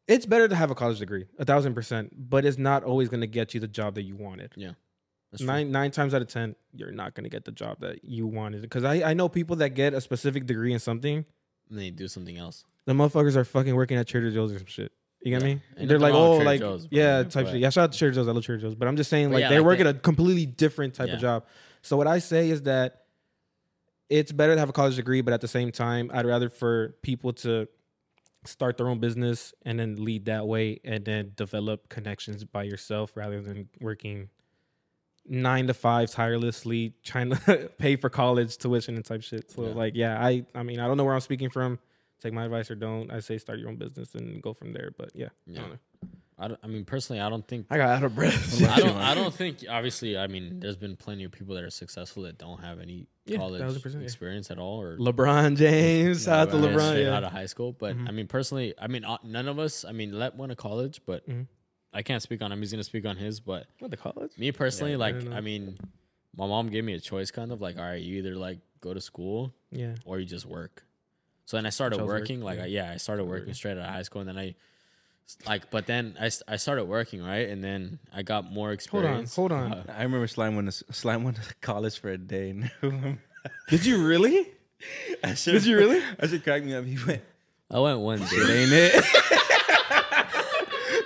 it's better to have a college degree, a thousand percent, but it's not always going to get you the job that you wanted. That's true. Nine nine times out of ten, you're not going to get the job that you wanted. Because I, I know people that get a specific degree in something And then you do something else. the motherfuckers are fucking working at Trader Joe's or some shit. You get Yeah. me? They're like, oh, like, Joe's, yeah, type but- shit. Yeah, shout out to Trader Joe's. I love Trader Joe's, but I'm just saying, like, yeah, they're like working they- a completely different type Yeah. of job. So what I say is that it's better to have a college degree, but at the same time, I'd rather for people to start their own business and then lead that way, and then develop connections by yourself rather than working nine to five tirelessly trying to pay for college tuition and type shit. So like, yeah, I, I mean, I don't know where I'm speaking from take my advice or don't. I say start your own business and go from there. But yeah, I Yeah. don't know. I, don't, I mean, personally, I don't think. I got out of breath. I don't. I don't think. Obviously, I mean, there's been plenty of people that are successful that don't have any Yeah, college 1000%, yeah. experience at all, or LeBron James, shout out to LeBron. Yeah. out of high school. But Mhm. I mean, personally, I mean, uh, none of us. I mean, Lep went to college, but Mhm. I can't speak on him. He's gonna speak on his. But What the college? me personally, Yeah, I like, don't. I mean, my mom gave me a choice, kind of like, all right, you either like go to school Yeah. or you just work. So then I started Chose work, working. Like, yeah. I, yeah, I started working straight out of high school, and then I, like, but then I, I started working right, and then I got more experience. Hold on, hold on. Uh, I remember Slime went to Slime went to college for a day. Did you really? I should, Did you really? I should crack me up. He went, I went one day. ain't it?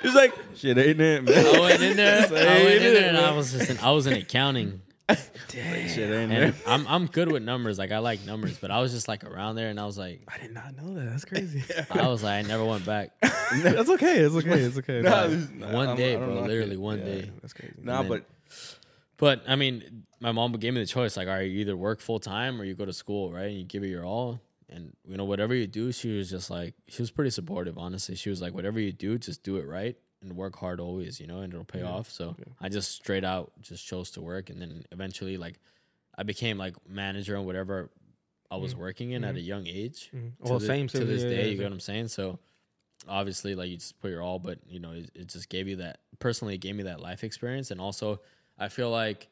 He's like, shit, ain't it, man? I went in there. I went in there, and I was just in, I was in accounting, Shit, ain't and? I'm I'm good with numbers. Like I like numbers, but I was just like around there, and I was like, I did not know that. That's crazy. I was like, I never went back. that's okay. It's okay. It's okay. Nah, Nah, this- nah, One I'm- day, bro, literally one Yeah. day. that's crazy. Nah, then- but But I mean, my mom gave me the choice. Like, all right, you either work full time or you go to school, right? And you give it your all. And you know, whatever you do, she was just like, she was pretty supportive. Honestly, she was like, whatever you do, just do it right and work hard always, you know, and it'll pay Yeah. off. So Yeah. I just straight out just chose to work, and then eventually, like, I became like manager and whatever I was Mhm. working in at Mhm. a young age. To Well, thi- same to this yeah, day. yeah, you get what I'm saying? So obviously, like you just put your all, but you know, it, it just gave you that. Personally, it gave me that life experience, and also I feel like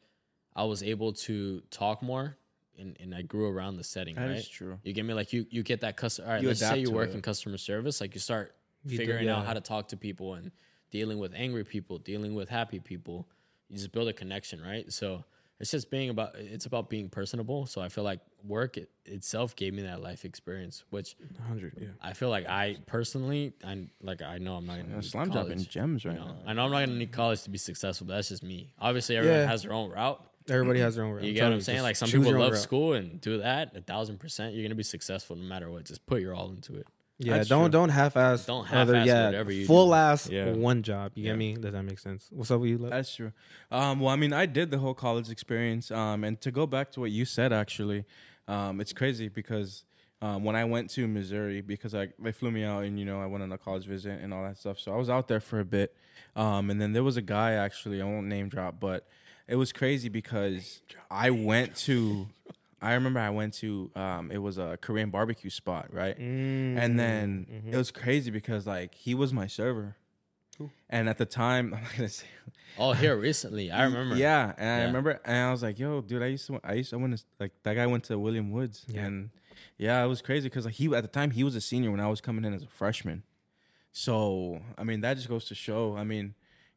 I was able to talk more, and, and I grew around the setting. that right? is true. You get me? Like you, you get that customer. All right, You let's say you work it. in customer service. Like you start You do- figuring out how to talk to people and dealing with angry people, dealing with happy people. You just build a connection, right? So it's just being about. It's about being personable. So I feel like work it, itself gave me that life experience, which 100. Yeah. I feel like I personally, I like I know I'm not gonna Yeah, need Slime college, dropping gems you right know? now. I know I'm not gonna need college to be successful, but that's just me. Obviously, everyone Yeah. has their own route. Everybody has their own route. You I'm get what I'm saying? Like some people love route. school and do that a thousand percent. You're gonna be successful no matter what. Just put your all into it. Yeah, That's don't true. don't half ass. Don't other- half-ass yeah, whatever you full do. ass Yeah. one job. You Yeah. get me? Does that make sense? What's up with you? Lep? That's true. Um, well, I mean, I did the whole college experience. Um, and to go back to what you said, actually, um, it's crazy because um, when I went to Missouri, because I they flew me out and you know I went on a college visit and all that stuff. So I was out there for a bit. Um, and then there was a guy actually. I won't name drop, but it was crazy because I went to. I remember I went to um, it was a Korean barbecue spot, right? And then Mm-hmm. it was crazy because like he was my server, and at the time I'm not gonna say. Oh, here recently, I remember. Yeah, and I remember, and I was like, "Yo, dude, I used to, I used to, I went to, like that guy went to William Woods, Yeah. and yeah, it was crazy because like, he at the time he was a senior when I was coming in as a freshman. So I mean, that just goes to show. I mean,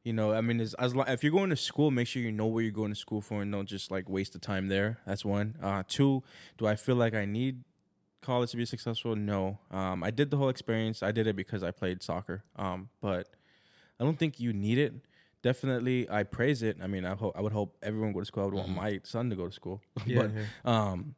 you know, I mean, as, as lo- if you're going to school, make sure you know where you're going to school for, and don't just like waste the time there. That's one. Uh, two, do I feel like I need college to be successful? No. Um, I did the whole experience. I did it because I played soccer. Um, but I don't think you need it. Definitely, I praise it. I mean, I hope I would hope everyone go to school. I would want my son to go to school. Yeah, but um,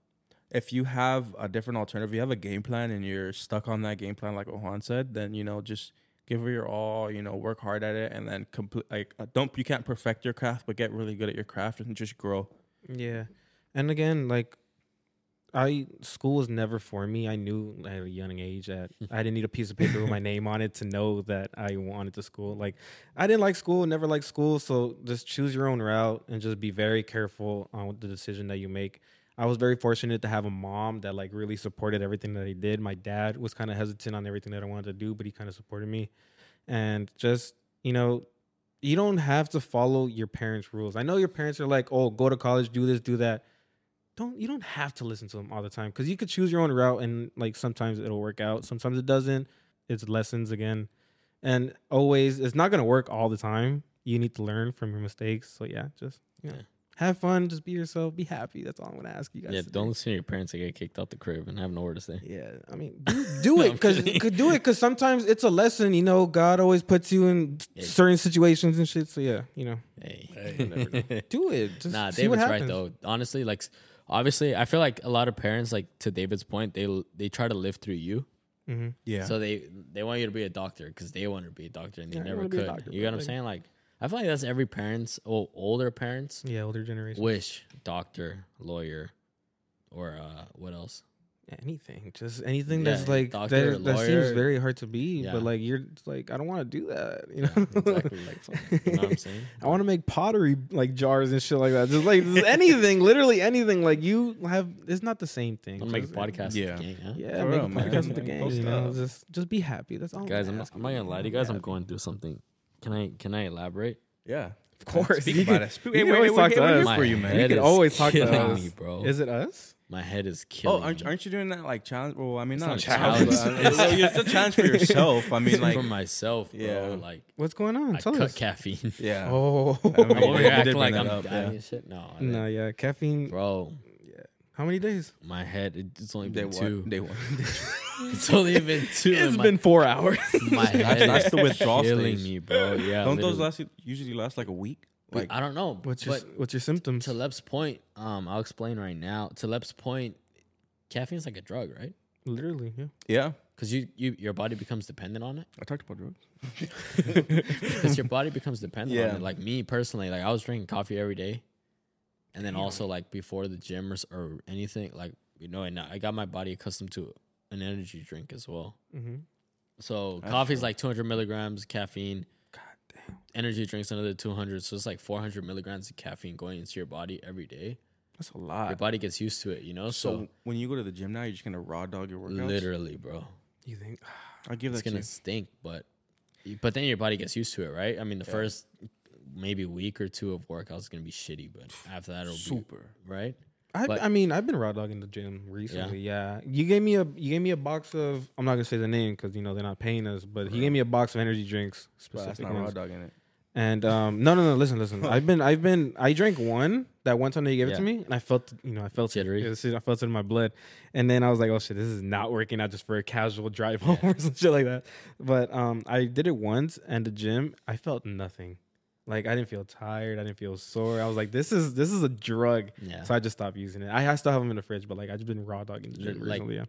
if you have a different alternative, you have a game plan, and you're stuck on that game plan, like what Juan said, then you know just give it your all. You know, work hard at it, and then complete. Like, uh, don't you can't perfect your craft, but get really good at your craft and just grow. Yeah. And again, like I school was never for me. I knew at a young age that I didn't need a piece of paper with my name on it to know that I wanted to school. Like I didn't like school, never liked school, so just choose your own route and just be very careful on the decision that you make. I was very fortunate to have a mom that like really supported everything that I did. My dad was kind of hesitant on everything that I wanted to do, but he kind of supported me. And just, you know, you don't have to follow your parents' rules. I know your parents are like, "Oh, go to college, do this, do that." Don't you don't have to listen to them all the time because you could choose your own route and like sometimes it'll work out, sometimes it doesn't. It's lessons again, and always it's not gonna work all the time. You need to learn from your mistakes. So yeah, just know, Yeah. Have fun, just be yourself, be happy. That's all I'm gonna ask you guys. Yeah, today. don't listen to your parents that get kicked out the crib and have nowhere to stay. Yeah, I mean, do, do it because kidding. could do it because sometimes it's a lesson. You know, God always puts you in Yeah. certain situations and shit. So yeah, you know, Hey. do it. Just nah, see what David's right though. Honestly, like obviously, I feel like a lot of parents, like to David's point, they they try to live through you. Mhm. Yeah. So they they want you to be a doctor because they want to be a doctor and they Yeah, never wanna be a could. doctor, you bro. get what I'm Like- saying? Like I feel like that's every parent's, oh, older parents Yeah, older generation. wish doctor, lawyer, or uh, what else? anything, just anything Yeah, that's like doctor, that, that seems lawyer. very hard to be. Yeah. But like you're it's like I don't want to do that. You Yeah, know, exactly. Like, fuck, you know what I'm saying? I want to make pottery like jars and shit like that. Just like just anything, literally anything. Like you have, it's not the same thing. I want to make a Just- podcast. Yeah. Yeah. Gang, huh? Yeah, For make real, a man. podcast with the Like, gang. post You know, up. just just be happy. That's all, Guys, I'm not. I'm not gonna lie to you guys. I'm going through something. Can I can I elaborate? yeah. Of course, Speak you about can- it. Speak- you hey, can we're- always talk here- to we're us. for you, man. You head can is always talk to killing us. me, bro. Is it us? My head is Oh, killing aren't, aren't you doing that like challenge? Well, I mean, It's not, not a a challenge. challenge. but, uh, it's, it's a challenge for yourself. I mean, like, for myself, bro. Yeah. Like What's going on? I Tell cut us. caffeine. yeah. Oh, I mean, I'm over they- here they did acting like that I'm up, dying yeah. and shit. No, I no, yeah, caffeine. bro. Yeah. How many days? My head. It's only Day been one. two. Day one. It's only been two. It's and my, been four hours. my head that's is the withdrawal killing stage. me, bro. Yeah. Don't those literally. last usually last like a week? Like Like, I don't know. what's your but What's your symptoms? to Lep's point, um, I'll explain right now. To Lep's point, caffeine's like a drug, right? Literally, yeah. yeah. Because you, you your body becomes dependent on it. I talked about drugs. Because your body becomes dependent on Yeah. it. Like me personally, like I was drinking coffee every day, and then also like before the gym or, s- or anything, like you know, and I got my body accustomed to an energy drink as well. Mm-hmm. So That's coffee's true. like 200 milligrams caffeine. God damn. Energy drinks another 200, so it's like 400 milligrams of caffeine going into your body every day. That's a lot. Your body gets used to it, you know. So, So, when you go to the gym now, you're just gonna raw dog your workouts. literally, bro, You think? I'll give it's that to gonna stink, but but then your body gets used to it, right? I mean, the Yeah. first maybe week or two of workouts is gonna be shitty, but after that it'll Super. be super, right. I, But- I mean, I've been raw dogging the gym recently. Yeah. you gave me a you gave me a box of. I'm not gonna say the name because you know they're not paying us, but he gave me a box of energy drinks, specific not raw dogging it. And um, no, no, no. Listen, listen. I've been, I've been, I drank one that one time that they gave it to me, and I felt, you know, I felt it. Jittery. Yeah, see, I felt it in my blood, and then I was like, oh shit, this is not working out just for a casual drive home or some shit like that. But um, I did it once, and the gym, I felt nothing. Like I didn't feel tired, I didn't feel sore. I was like, this is this is a drug. Yeah. So I just stopped using it. I, I still have them in the fridge, but like I just been raw dogging the gym Like, recently. Yeah.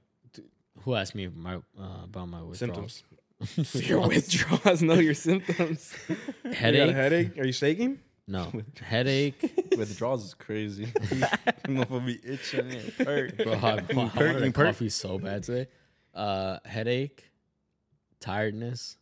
Who asked me my uh, about my withdrawals? Symptoms. your withdrawals. Know your symptoms. You got a Headache? headache? Are you shaking? No, headache. Withdrawals is crazy. Motherfucker be itching it. Hurt. Bro, I, I You wanted perk- a coffee so bad today. Uh, headache, tiredness,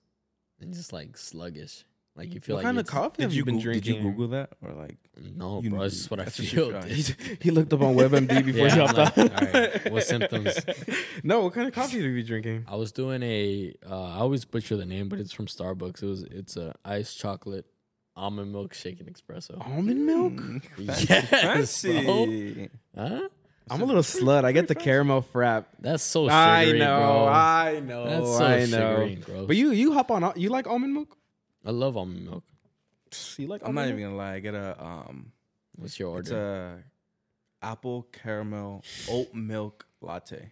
and just like sluggish. Like you feel What like kind of it's- coffee Did have you, you been Goo- drinking? Did you Google that or like? No, You- bro. It's just what I that's feel. feel. he looked up on WebMD before Yeah, he I'm hopped like, on. all right, what symptoms? No, what kind of coffee are you drinking? I was doing a. Uh, I always butcher the name, but it's from Starbucks. It was. It's a iced chocolate almond milk shaken espresso. Almond milk? Mm, Yes, fancy. Huh? I'm a little slut. I get the caramel frap. That's so I know, bro. I know, That's so I know. sugary and gross. But you, you hop on. You like almond milk? I love almond milk. You like? I'm not almond even milk? gonna lie. I get a um, What's your it's order? a apple caramel oat milk latte.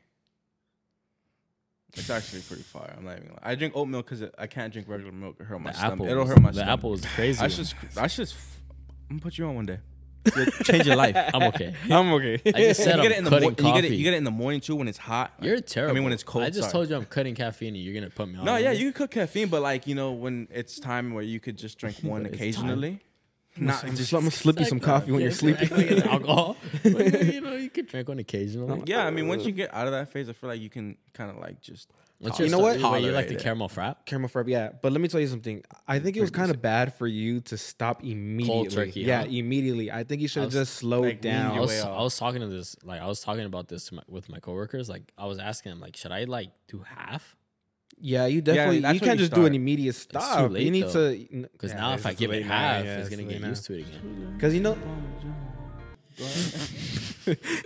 It's actually pretty fire. I'm not even. Gonna lie. I drink oat milk because I can't drink regular milk. It hurt my The stomach. apple. It'll is- hurt my the stomach. apple is crazy. I one. should. I should. f- I'm gonna put you on one day. You'll change your life. I'm okay. I'm okay. I just said you I'm get it in the cutting mor- and you get it. coffee. You get it in the morning too when it's hot. Like, You're terrible. I mean when it's cold. I just sorry. told you I'm cutting caffeine, and you're gonna put me on. No, yeah, it. you can cook caffeine, but like you know when it's time where you could just drink one it's occasionally. Not just, just I'm gonna slip you some coffee when you're sleeping. Alcohol. But, you know, you could drink one occasionally. Yeah, I mean, once you get out of that phase, I feel like you can kind of like just. What's oh. You know what? Wait, you like the it. caramel frap? Caramel frap, yeah. But let me tell you something. I think it was kind of bad for you to stop immediately. Cold turkey, yeah, huh? immediately. I think you should have just slowed like, down. I was I was talking to this like I was talking about this my, with my coworkers. Like I was asking them like, should I like do half? Yeah, you definitely. that's you can't you just do an immediate stop. too late, you need though. to Because now if I give it half, it's gonna get used to it again. Because you know,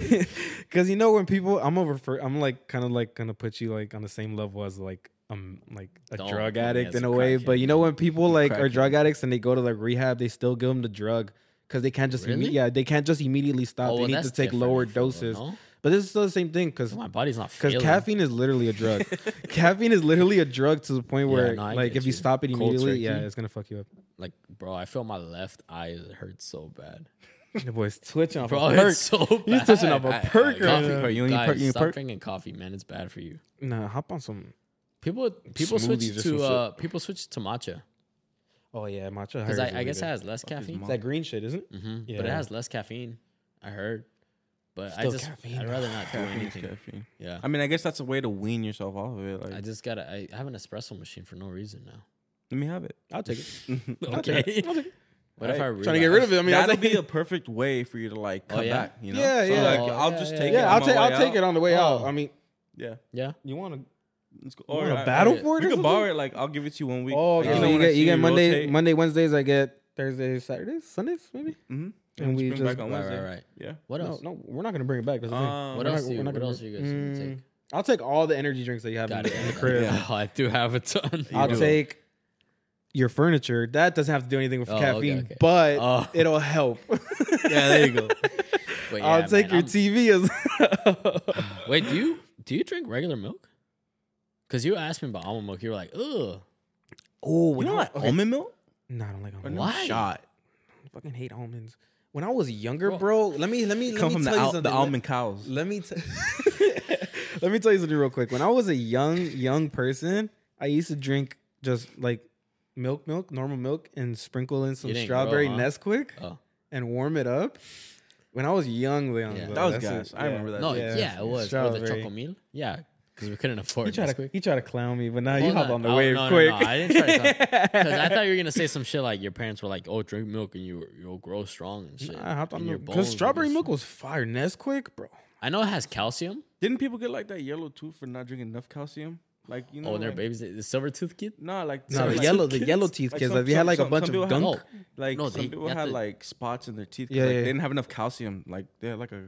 because you know when people, I'm over for, I'm like kind of like gonna put you like on the same level as like um like a Don't drug addict as in a a way. But you know when people like are drug addicts and they go to like rehab, they still give them the drug because they can't just imme- yeah they can't just immediately stop. Oh, they well, need to take lower I feel, though, doses. no? But this is still the same thing because My body's not because caffeine is literally a drug. caffeine is literally a drug to the point Yeah, where, no, like, if you you. stop it Cold immediately, yeah, it's gonna fuck you up. like, bro, I feel my left eye hurts so bad. The boy's twitching off Bro, a perk. it's so bad. He's twitching off a perk I- right coffee, now. Perk. You don't guys, perk, you need stop perk? drinking coffee, man. It's bad for you. Nah, hop on some. People, people Smoothies switch or to shit. uh, people switch to matcha Oh yeah, matcha. because I, I really guess it has less caffeine. it's that green shit, isn't it? hmm But it has less caffeine. I heard. But I Still just caffeine. I'd rather not do Caffeine is anything. caffeine. Yeah. I mean, I guess that's a way to wean yourself off of it. I just gotta. I have an espresso machine for no reason now. let me have it. I'll take it. Okay. What if I Right. Trying to get rid of it. I mean, That'll think, be a perfect way for you to like Oh, yeah? back. You know? Yeah, So, yeah. like, Oh, I'll yeah, just yeah, take yeah. it. yeah, on I'll my take. I'll way take it on the way out. Oh. I mean, Yeah. Yeah. you want to? Let's go. You Or, wanna battle for it We or could borrow it. Like, I'll give it to you one week. Oh, you, know, know, you when I get you get Monday, rotate- Monday, Wednesdays. I get Thursdays, Saturdays, Sundays, maybe. Mhm. And we just bring just- back on Right, Wednesday. right, right. Yeah. What else? no, we're not gonna bring it back. That's. Um, What We're else not- you? not What else are you guys gonna Mm, take? I'll take all the energy drinks that you have Got in, it. in the crib. Yeah. Oh, I do have a ton. I'll do. take your furniture. That doesn't have to do anything with Oh, caffeine, okay. but Oh. it'll help. yeah, there you go. But I'll yeah, take man, your TV as Wait, do you do you drink regular milk? Because you asked me about almond milk, you were like, ugh. Oh, You don't like almond milk? No, I don't like almond. No Why? Shot. I fucking hate almonds. When I was younger, Bro. bro, let me let me let Come me from the, tell you al- something. the almond cows. Let me t- let me tell you something real quick. When I was a young young person, I used to drink just like milk, milk, normal milk, and sprinkle in some You didn't grow, strawberry huh? Nesquik Oh. and warm it up. When I was young, young, Yeah. though, That was that's gas. it. I remember that. No, Yeah. yeah, it was. Or the Strawberry. chocomil. Yeah, because we couldn't He afford tried to Nesquik. he tried to clown me, but now you Well, hop on the oh, wave no, no, quick. no, I didn't try to Because I thought you were gonna say some shit like your parents were like, "Oh, drink milk and you you'll grow strong and shit." I hopped on and the your bones because strawberry milk strong." was fire. Nesquik, bro. I know it has calcium. Didn't people get like that yellow tooth for not drinking enough calcium? Like you know, Oh, and their like, babies, the silver tooth kid. No, like No, the like, yellow, some the yellow teeth kids. some- Like, they had some- like a bunch of gunk. had- Like No, some people had the- like spots in their teeth. 'cause, Yeah, like, yeah. They didn't have enough calcium. Like they had like a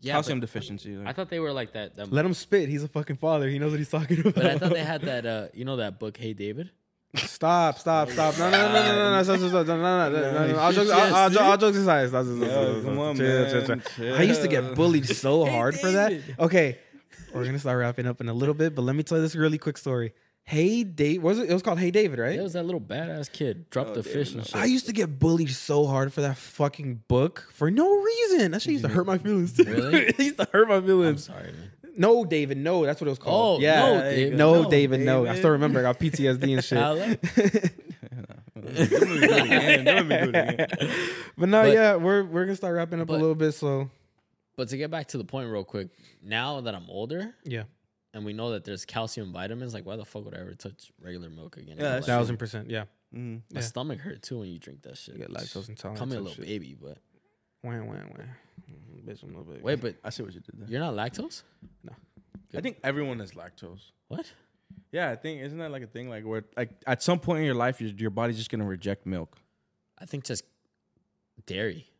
Yeah, calcium but deficiency. I thought they were like that. that Let him spit. He's a fucking father. He knows what he's talking about. but I thought they had that. Uh, you know that book, Hey David. Stop, stop, stop. No, no, no, no, no, no, no, stop, stop, stop. no, no, no, no, no. I'll Shit, jokes, I'll, I'll, yeah, jo- I'll jokes aside. Stop, stop, stop, Yo, stop, come stop. on, Chill, chill, man, chill. I used to get chill. bullied so Hey, hard for that. David. Okay, we're gonna start wrapping up in a little bit, but let me tell you this really quick story. Hey, Dave, was it? It was called Hey David, right? It was that little badass kid dropped Oh, the David, fish no. and shit. I used to get bullied so hard for that fucking book for no reason. That shit used to hurt my feelings. Really? it used to hurt my I'm feelings. sorry, man. No, David, no, that's what it was called. Oh, yeah, no, there you David. no, no, David, no. I still remember. I got PTSD and shit. Alex? Don't make me do it again. Don't make me do it again. But no, But- yeah, we're we're gonna start wrapping up a little bit. So But to get back to the point real quick, now that I'm older yeah, and we know that there's calcium vitamins, like why the fuck would I ever touch regular milk again? Yeah, Like, that's Thousand percent. Yeah. Mhm. my yeah. stomach hurt too when you drink that shit. You get lactose intolerance. Call me a little shit. baby, but Wah, wah, wah. Bitch, I'm a little bit. wait, but I see what you did there. you're not lactose? No. I think everyone is lactose. What? Yeah, I think isn't that like a thing like where like at some point in your life your, your body's just gonna reject milk I think just dairy is what you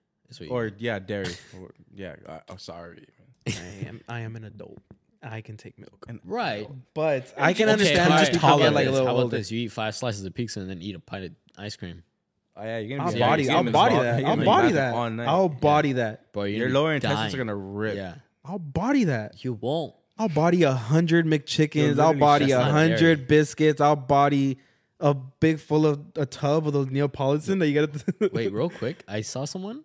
or yeah dairy or, yeah I, I'm sorry I am. I am an adult. I can take milk. right. But I can Okay, understand all just right, people get like a this? little How about older. this? You eat five slices of pizza and then eat a pint of ice cream. oh yeah you're gonna I'll be body. you're I'll body that. I'll body that. I'll body that. Bro, you're your lower intestines are gonna rip Yeah. I'll body that. You won't. I'll body a hundred McChickens. I'll body a hundred biscuits. I'll body a big full of a tub of those Neapolitan that you got to Wait, real quick. I saw someone.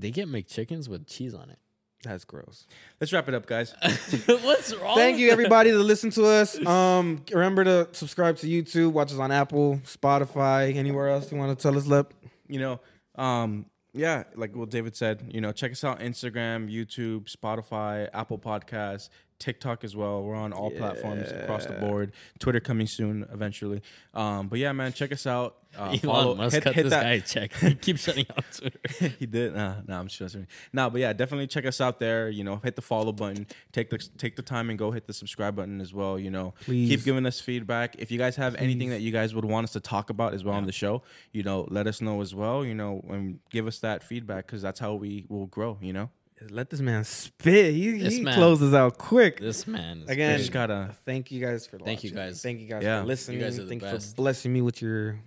They get McChickens with cheese on it. That's gross. let's wrap it up guys What's wrong? Thank you everybody that listen to us. Um, remember to subscribe to YouTube. Watch us on Apple, Spotify, anywhere else you want to tell us, Lep. you know um yeah like what david said you know check us out instagram youtube spotify apple podcasts tiktok as well we're on all platforms across the board twitter coming soon eventually um but yeah man check us out uh, Elon Musk cut this guy a check. He keeps shutting out Twitter. he did. Nah, nah, I'm joking. Nah, but yeah, definitely check us out there. You know, hit the follow button. Take the take the time and go hit the subscribe button as well. You know, Please. keep giving us feedback. If you guys have anything that you guys would want us to talk about as well on the show, you know, let us know as well. You know, and give us that feedback because that's how we will grow. You know, Let this man spit. He, This he man. closes out quick. This man. Is Again, we just gotta. Thank you guys for Thank you guys. Thank you guys Yeah. for listening. You guys Thank you best. for blessing me with your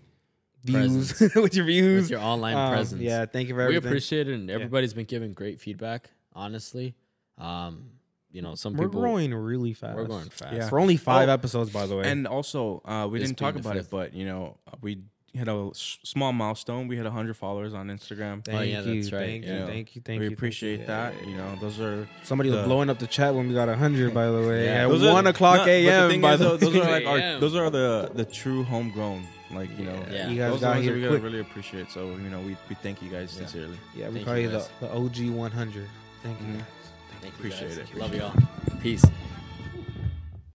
views, with your views, with your online Um, presence. Yeah, thank you for we appreciate it, and everybody's been giving great feedback. Honestly, um, you know, some people We're people growing really fast. we're going fast. Yeah. For only five Oh, episodes, by the way. And also, uh, we This didn't talk being the about it, but you know, uh, we hit a small milestone. We hit 100 followers on Instagram. thank Oh, yeah, you, that's right. thank you, Yeah. thank you, thank we you. thank appreciate you. that. Yeah, You know, those are Somebody was blowing up the chat when we got hundred. By the way, Yeah, at those are- one o'clock no, but the a.m. By is, the though, those are like our, those are the the true homegrown, like you know. Yeah. you guys those got are the ones here we quick. really appreciate. So you know, we, we thank you guys Yeah. sincerely. Yeah, we Thank call you you the, the OG one hundred. Thank you. Mhm. Thank you Appreciate it. Love y'all. Peace.